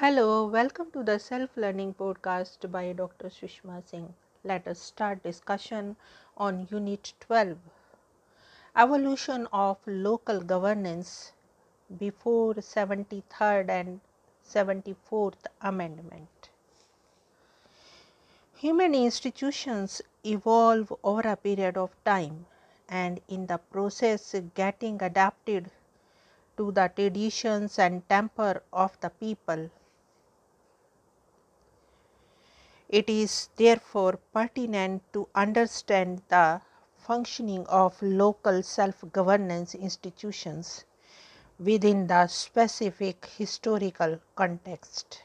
Hello, welcome to the self learning podcast by Dr. Sushma Singh. Let us start discussion on Unit 12 Evolution of Local Governance before 73rd and 74th Amendment. Human institutions evolve over a period of time and in the process getting adapted to the traditions and temper of the people It is therefore pertinent to understand the functioning of local self governance institutions within the specific historical context.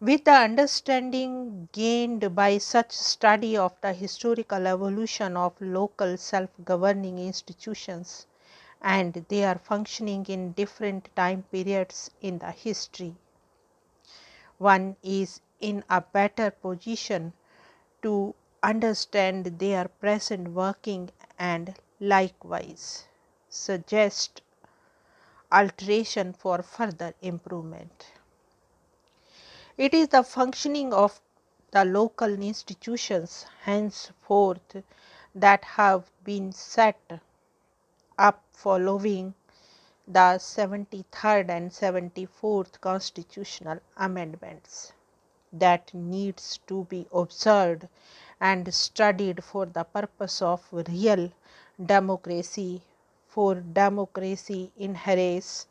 With the understanding gained by such study of the historical evolution of local self governing institutions and their functioning in different time periods in the history, one is in a better position to understand their present working and likewise suggest alteration for further improvement. It is the functioning of the local institutions henceforth that have been set up following the 73rd and 74th constitutional amendments that needs to be observed and studied for the purpose of real democracy for democracy inheres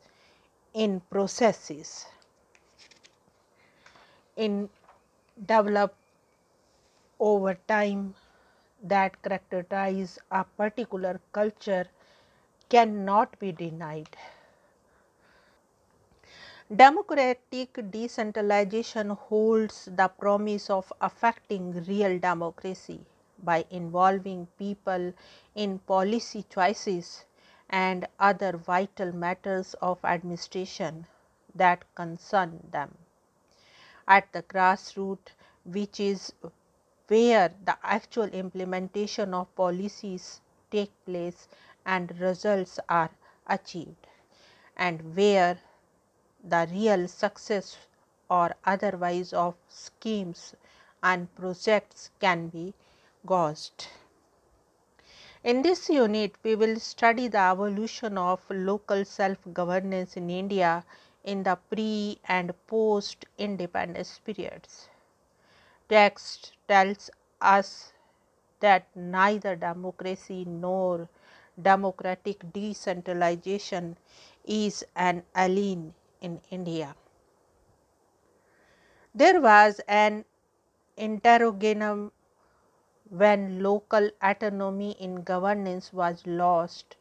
in processes in develop over time that characterize a particular culture cannot be denied Democratic decentralization holds the promise of affecting real democracy by involving people in policy choices and other vital matters of administration that concern them. At the grassroots, which is where the actual implementation of policies take place and results are achieved, and where the real success or otherwise of schemes and projects can be gauged. In this unit, we will study the evolution of local self governance in India in the pre and post independence periods. Text tells us that neither democracy nor democratic decentralization is an alien in India. There was an interregnum when local autonomy in governance was lost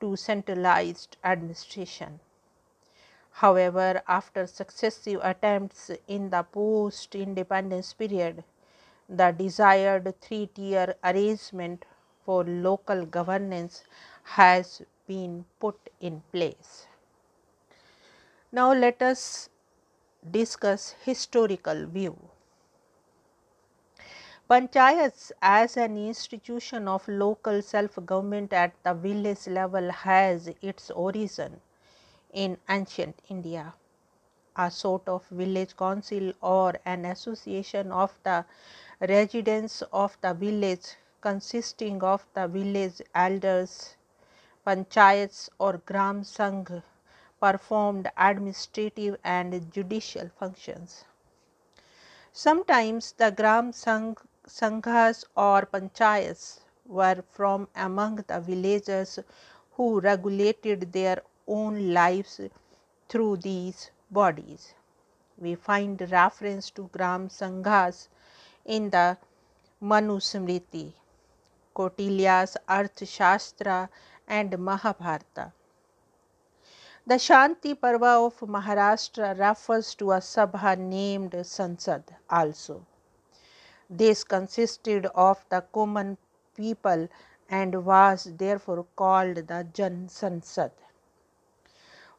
to centralized administration. However, after successive attempts in the post independence period, the desired three tier arrangement for local governance has been put in place. Now, let us discuss historical view. Panchayats as an institution of local self government at the village level has its origin in ancient India. A sort of village council or an association of the residents of the village consisting of the village elders, panchayats or gram sangh performed administrative and judicial functions. Sometimes the gram sanghas or panchayats were from among the villagers who regulated their own lives through these bodies. We find reference to gram sanghas in the Manusmriti, Kautilya's Arthashastra and Mahabharata. The Shanti Parva of Mahabharata refers to a Sabha named Sansad also. This consisted of the common people and was therefore called the Jan Sansad.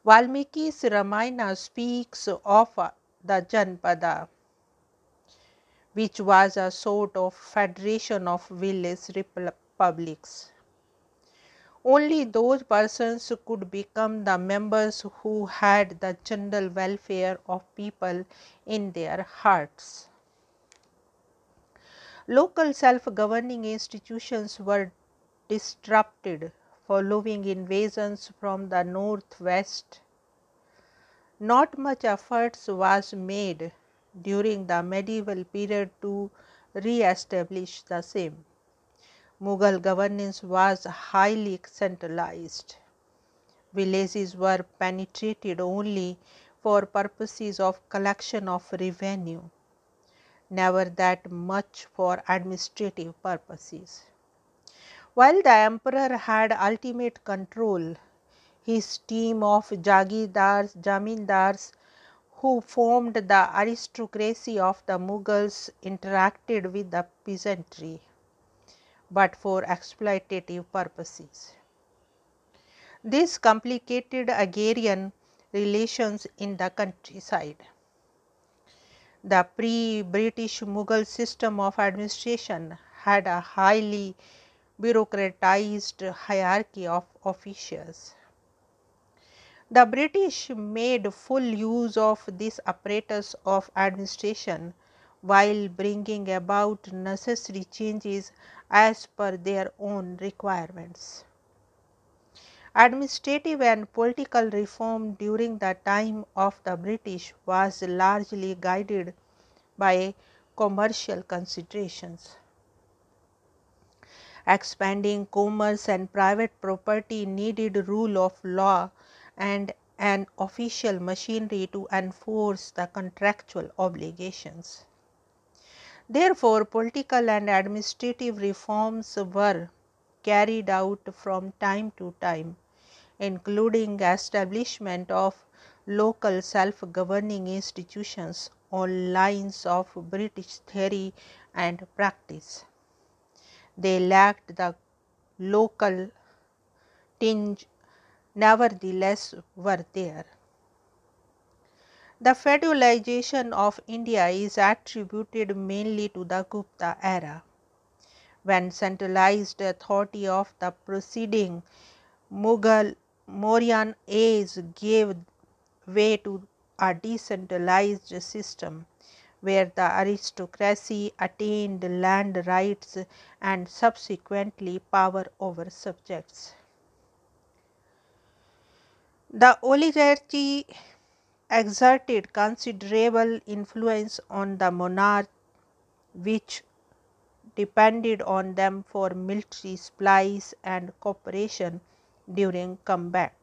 Valmiki's Ramayana speaks of the Janpada, which was a sort of federation of village republics. Only those persons could become the members who had the general welfare of people in their hearts. Local self governing institutions were disrupted following invasions from the northwest. Not much efforts was made during the medieval period to re-establish the same. Mughal governance was highly centralized. Villages were penetrated only for purposes of collection of revenue, never that much for administrative purposes. While the emperor had ultimate control, his team of Jagirdars, Zamindars, who formed the aristocracy of the Mughals, interacted with the peasantry but for exploitative purposes. This complicated agrarian relations in the countryside. The pre British Mughal system of administration had a highly bureaucratized hierarchy of officials. The British made full use of this apparatus of administration while bringing about necessary changes as per their own requirements. Administrative and political reform during the time of the British was largely guided by commercial considerations. Expanding commerce and private property needed rule of law and an official machinery to enforce the contractual obligations. Therefore, political and administrative reforms were carried out from time to time, including establishment of local self-governing institutions on lines of British theory and practice. They lacked the local tinge, nevertheless were there. The feudalization of India is attributed mainly to the Gupta era, when centralized authority of the preceding Mughal Mauryan age gave way to a decentralized system where the aristocracy attained land rights and subsequently power over subjects. The oligarchy exerted considerable influence on the monarch which depended on them for military supplies and cooperation during combat.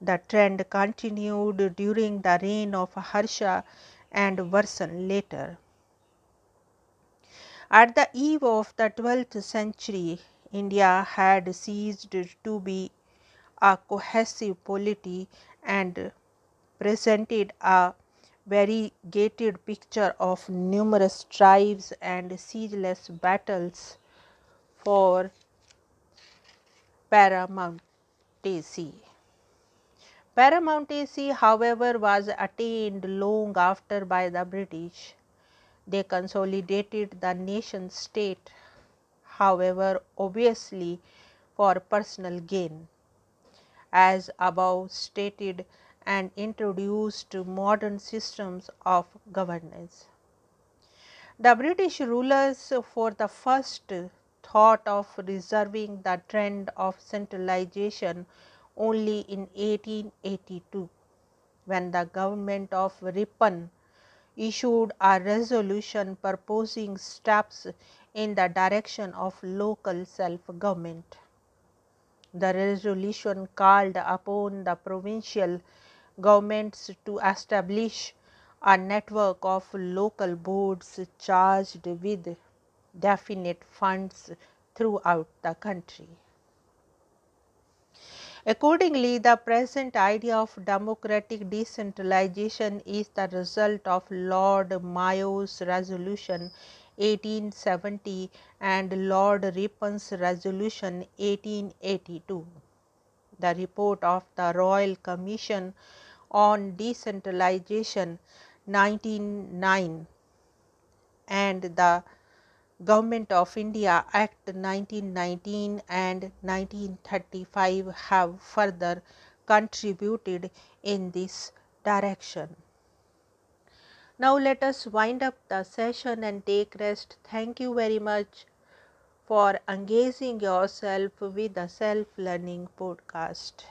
The trend continued during the reign of Harsha and worsened later. At the eve of the 12th century, India had ceased to be a cohesive polity and presented a variegated picture of numerous tribes and ceaseless battles for paramountcy. Paramountcy, however, was attained long after by the British. They consolidated the nation state, however, obviously for personal gain. As above stated, and introduced modern systems of governance. The British rulers for the first thought of reserving the trend of centralization only in 1882 when the government of Ripon issued a resolution proposing steps in the direction of local self government. The resolution called upon the provincial governments to establish a network of local boards charged with definite funds throughout the country. Accordingly, the present idea of democratic decentralization is the result of Lord Mayo's resolution 1870 and Lord Ripon's resolution 1882. The report of the Royal Commission on Decentralization 1909 and the Government of India Act 1919 and 1935 have further contributed in this direction. Now let us wind up the session and take rest. Thank you very much for engaging yourself with the self learning podcast.